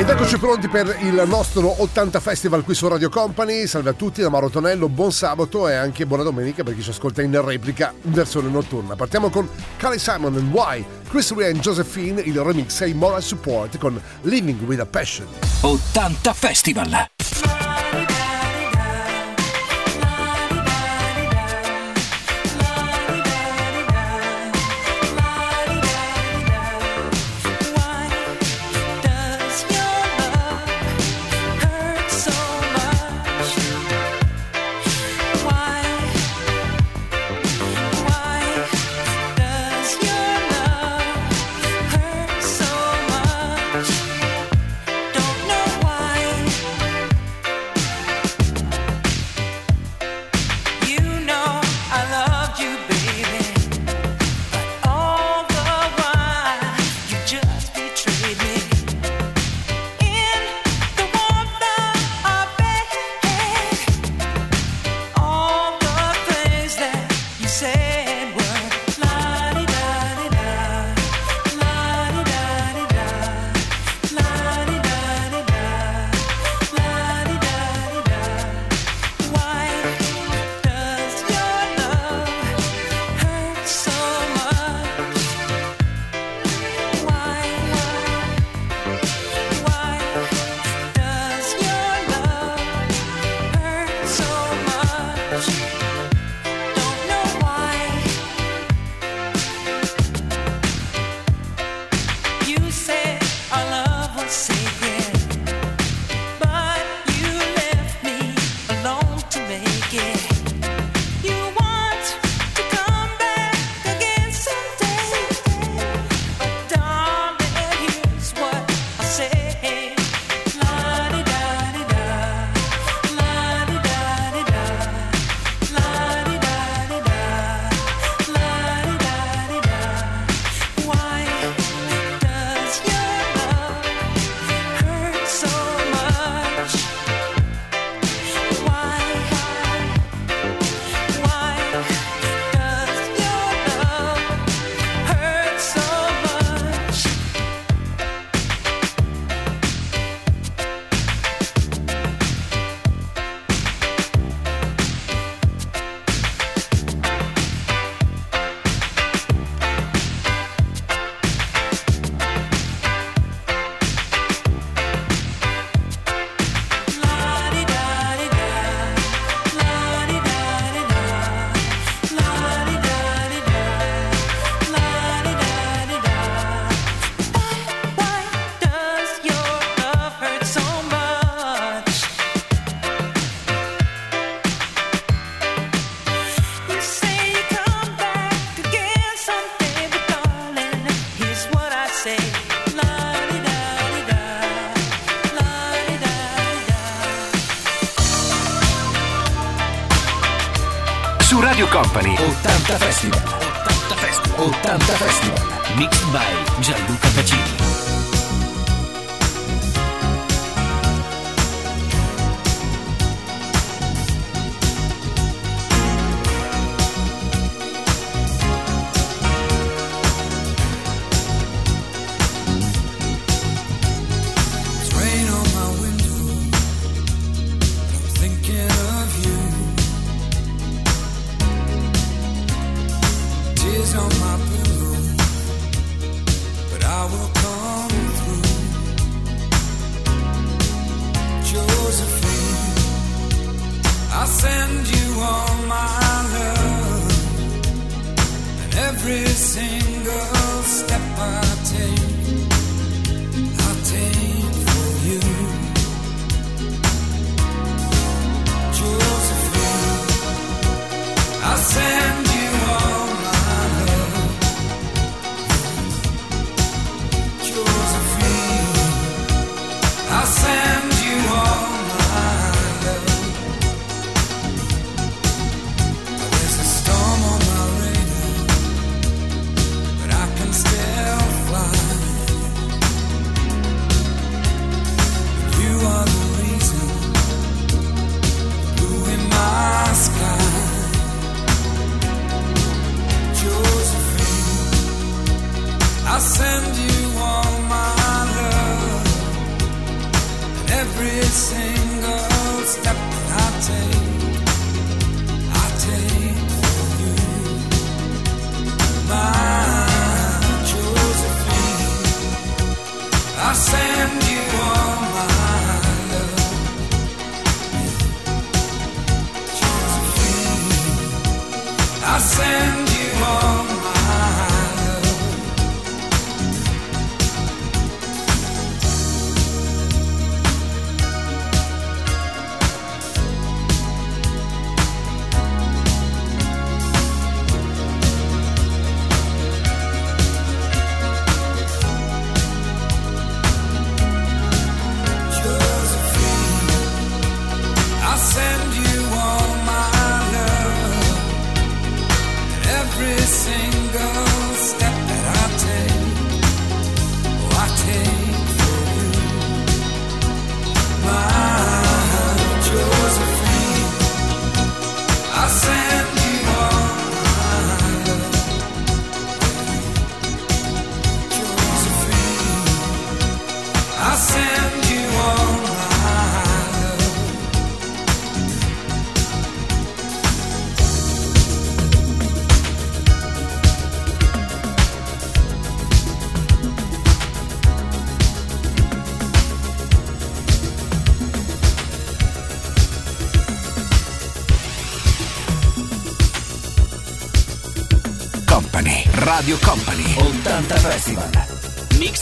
Ed eccoci pronti per il nostro 80 Festival qui su Radio Company. Salve a tutti da Mauro Tonello, buon sabato e anche buona domenica per chi ci ascolta in replica in versione notturna. Partiamo con Carly Simon and Why, Chris Rea e Josephine, il remix e Moral Support con Living with a Passion. 80 Festival. all my love and every single step I take, I take for you. Josephine, I send.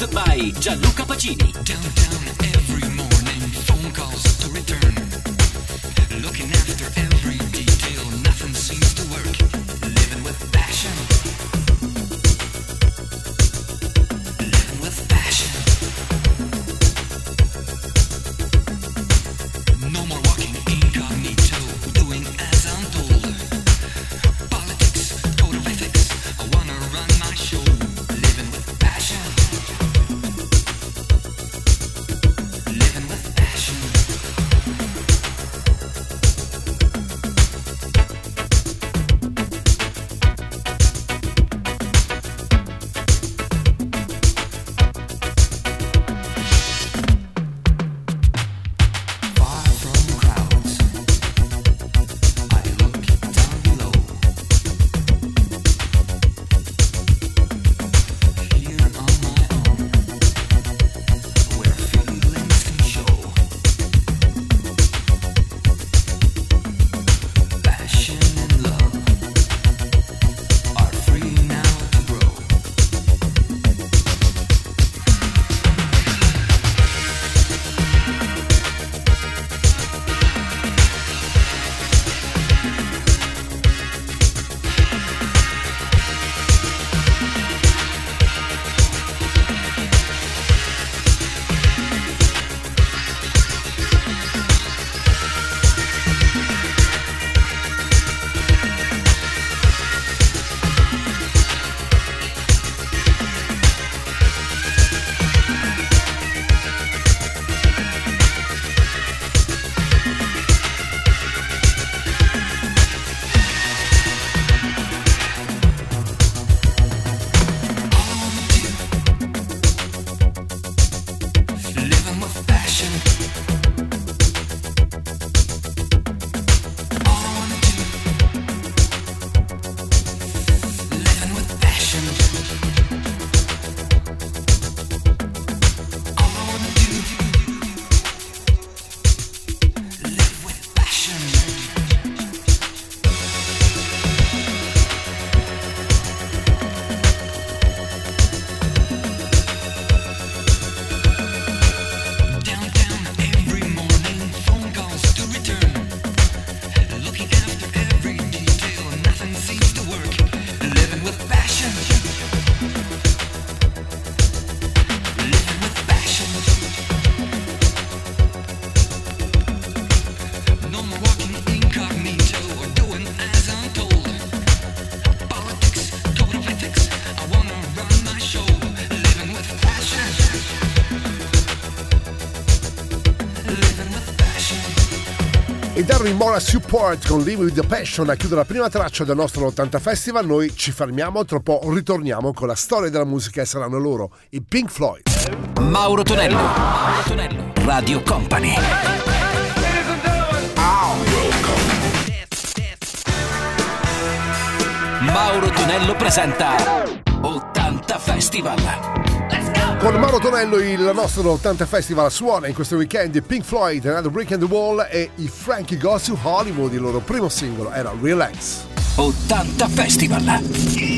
mixed by Gianluca Pacini. Henry Mora Support con Live with the Passion a chiudere la prima traccia del nostro 80 Festival. Noi ci fermiamo, tra poco ritorniamo con la storia della musica e saranno loro i Pink Floyd. Mauro Tonello, Mauro Tonello, Radio Company. Mauro Tonello presenta 80 Festival. Con Mauro Tonello il nostro 80 Festival suona in questo weekend Pink Floyd, Another Brick in the Wall e i Frankie Goes to Hollywood, il loro primo singolo era Relax. 80 Festival.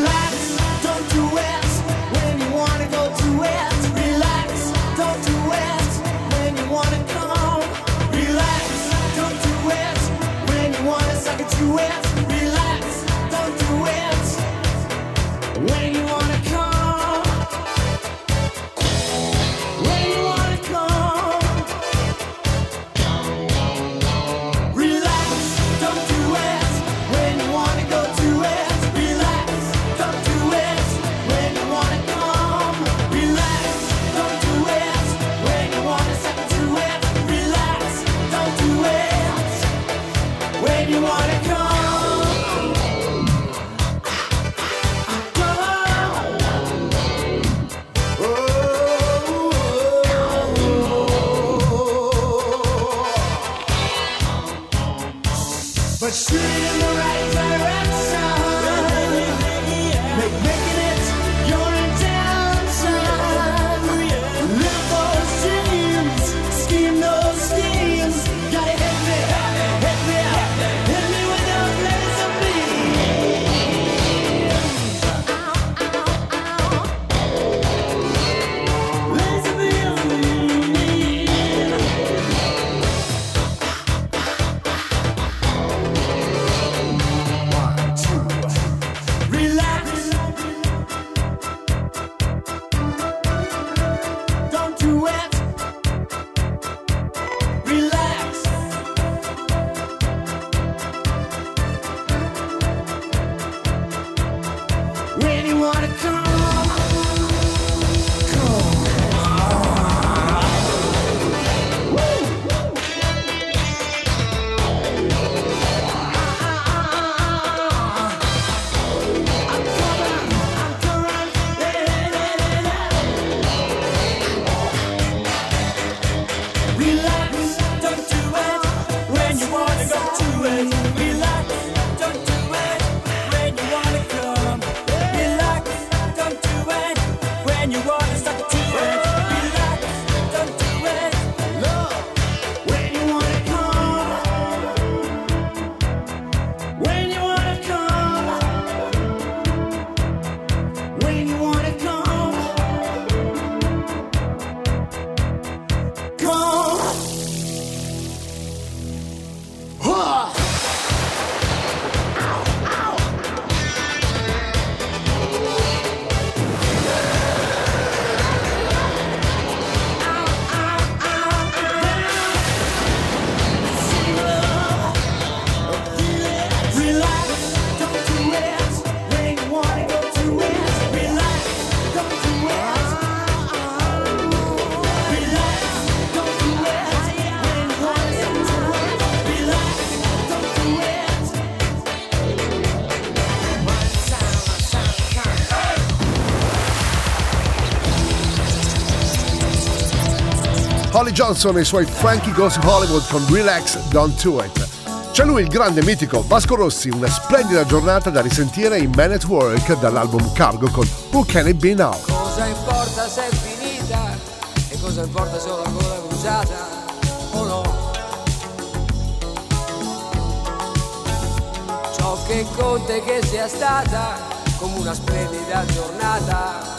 Holly Johnson e i suoi Frankie Goes Hollywood con Relax, Don't Do It. C'è lui il grande mitico Vasco Rossi, una splendida giornata da risentire in Man at Work dall'album Cargo con Who Can It Be Now? Cosa importa se è finita e cosa importa se ho la gola bruciata o no? Ciò che conta è che sia stata come una splendida giornata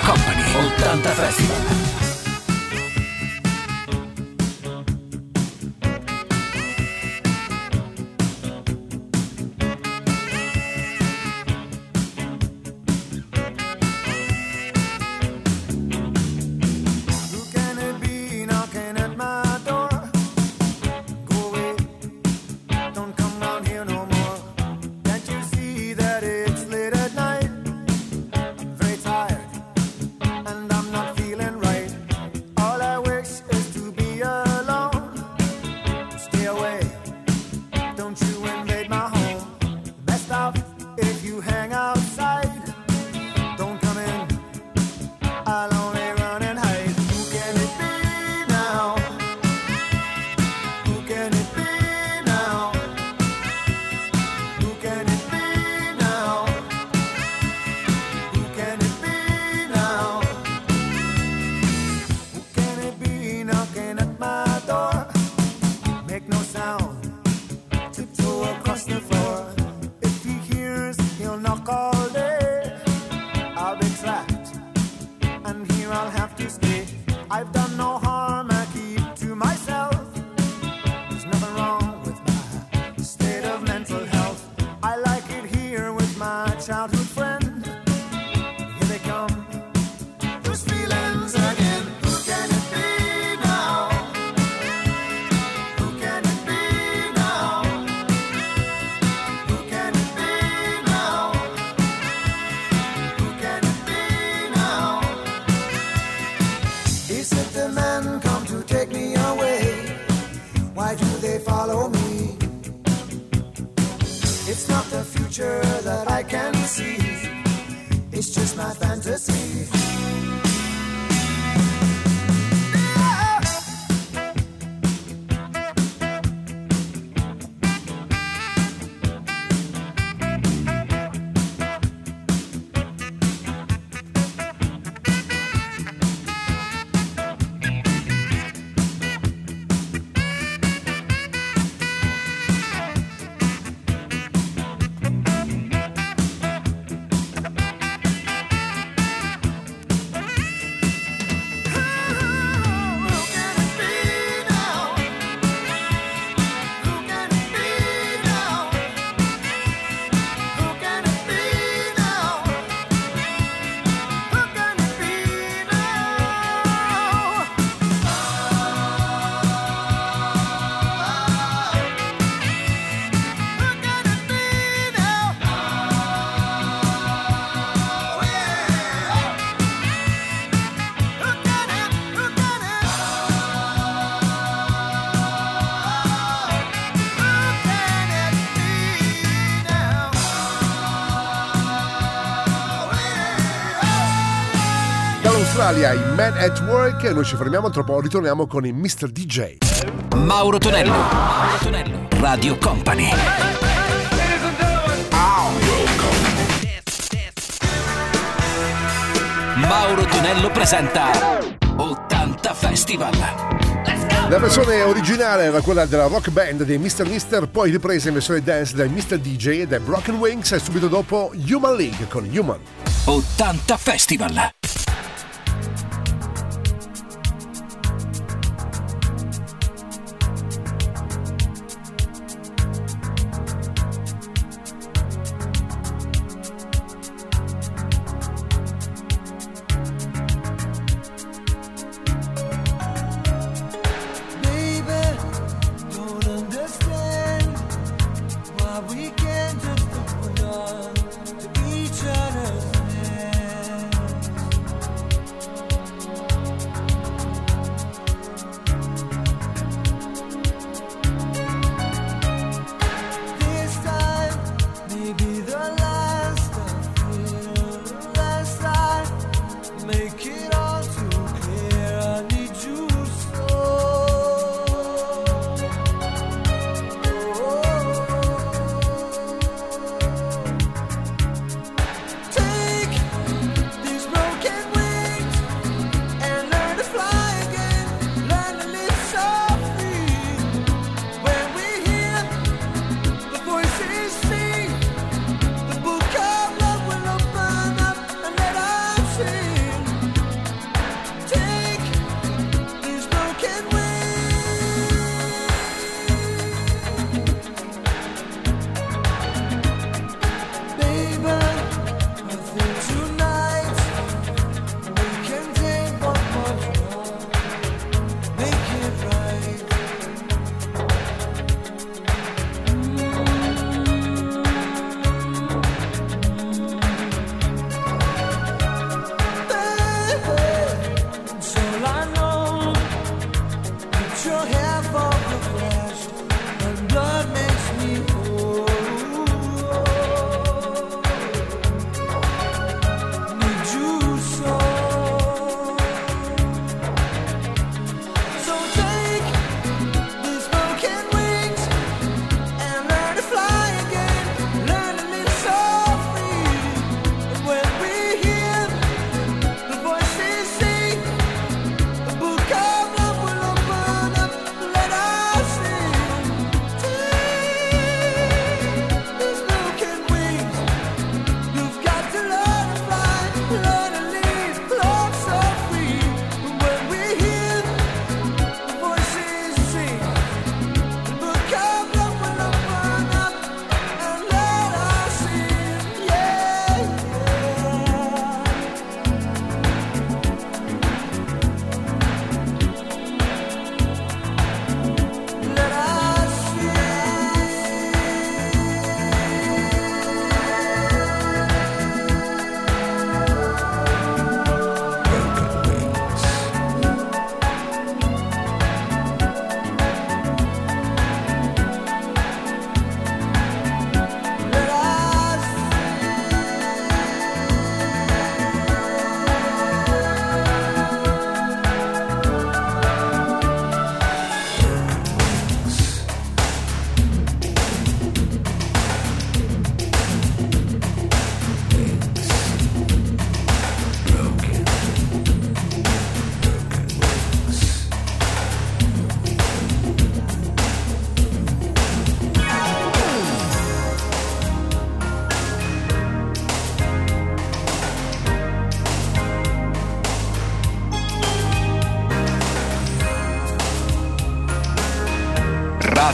Company. 80 Festival. knock on lei ai Man at Work e noi ci fermiamo tra poco, ritorniamo con il Mr. DJ. Mauro Tonello, Mauro Tonello, Radio Company. Mauro Tonello presenta 80 Festival. La versione originale era quella della rock band dei Mr. Mister, poi ripresa in versione dance dai Mr. DJ e dai Broken Wings e subito dopo Human League con Human. 80 Festival.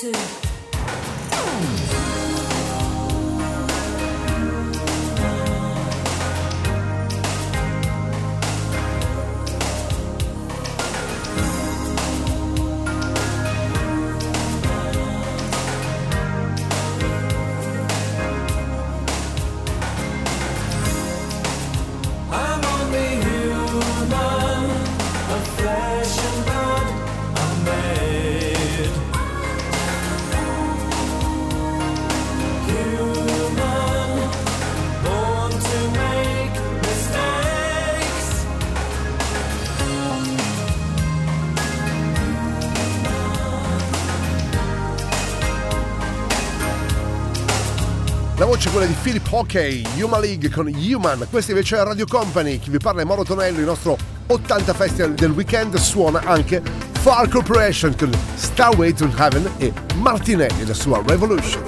too. Quella di Philip Hockey, Human League con Human. Questa invece è Radio Company. Chi vi parla è Mauro Tonello. Il nostro 80 Festival del weekend suona anche Far Corporation con Starway to Heaven e Martinelli e la sua Revolution.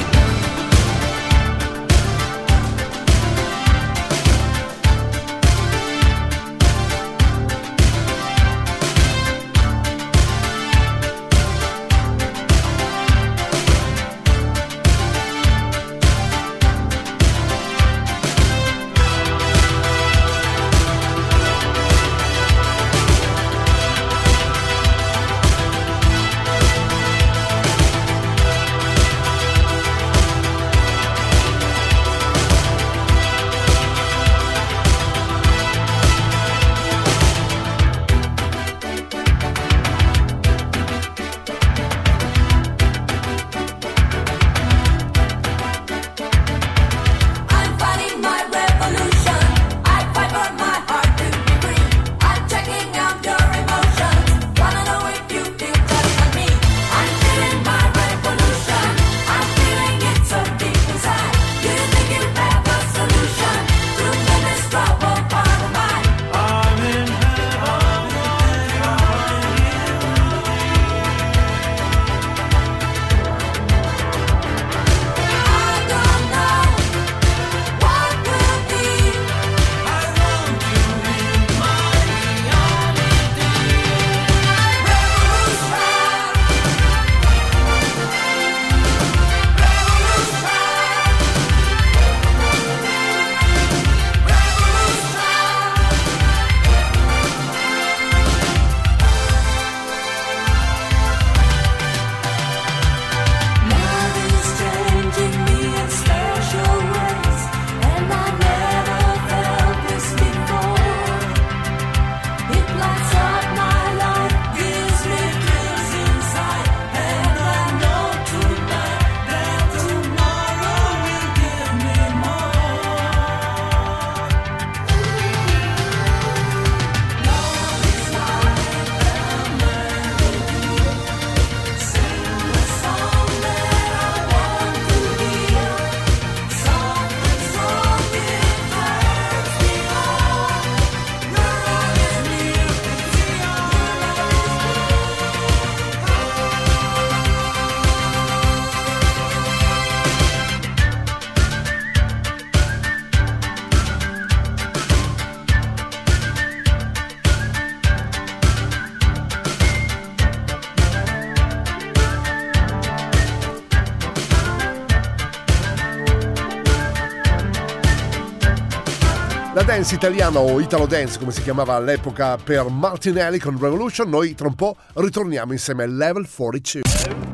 dance italiano o Italo Dance come si chiamava all'epoca per Martinelli con Revolution, noi tra un po' ritorniamo insieme al Level 42.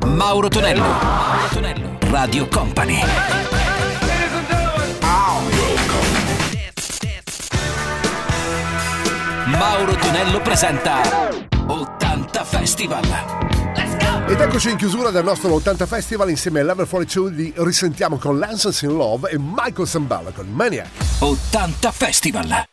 Mauro Tonello, Mauro Tonello, Radio Company. Mauro Tonello presenta 80 Festival. Ed eccoci in chiusura del nostro 80 Festival insieme a Level 42 di risentiamo con Lancers in Love e Michael Sambala con Maniac. 80 Festival!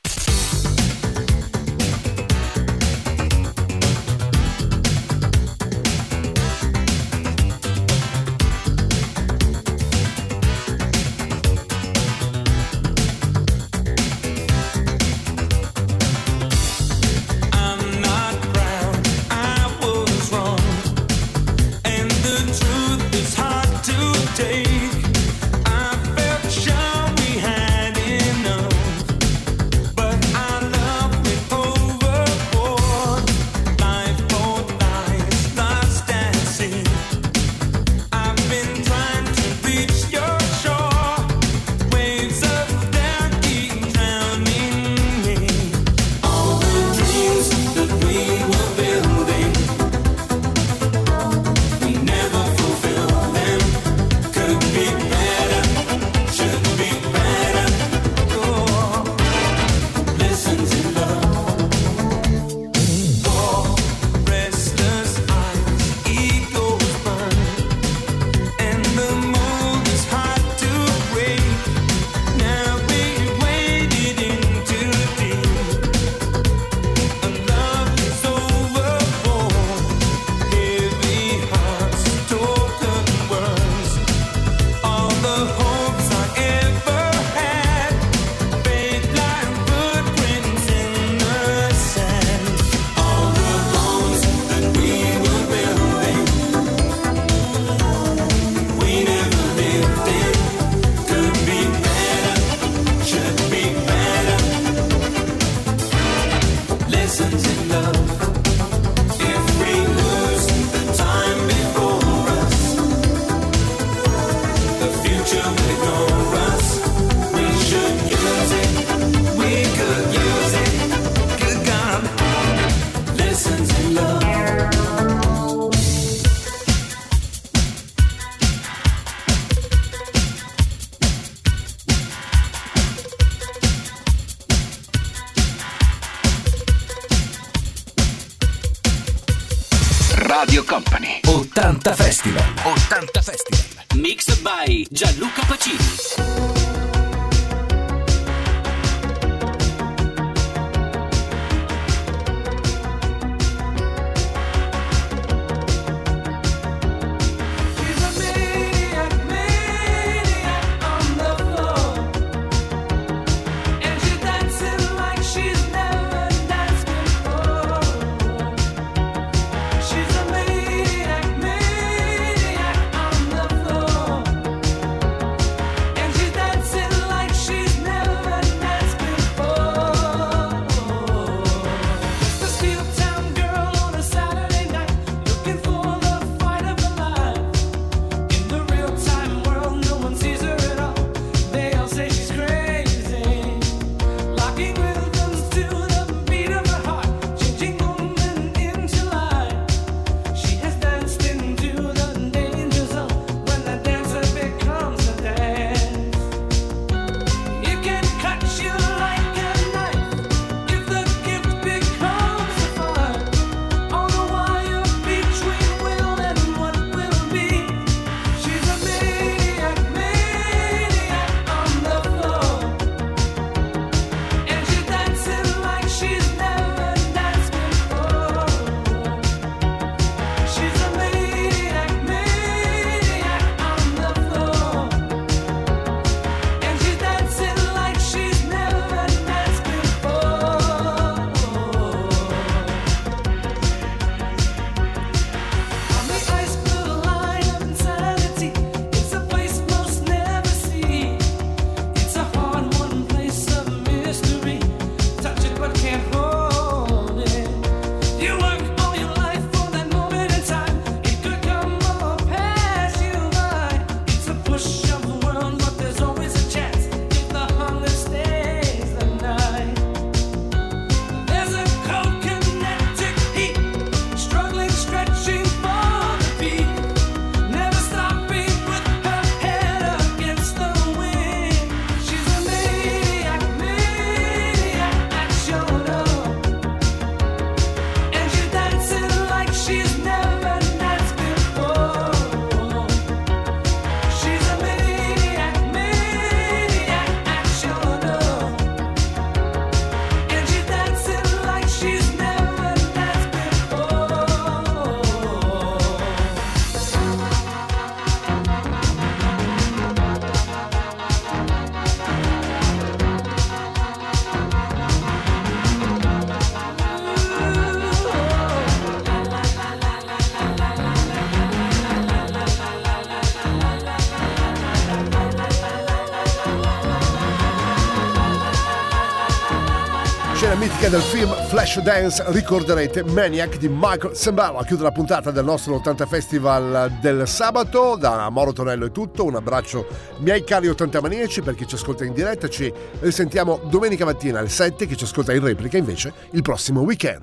Flashdance ricorderete Maniac di Michael Sembello. Chiude la puntata del nostro 80 Festival del sabato. Da Mauro Tonello è tutto. Un abbraccio miei cari 80 maniaci per chi ci ascolta in diretta. Ci risentiamo domenica mattina alle 7. Chi ci ascolta in replica invece il prossimo weekend.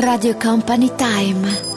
Radio Company Time.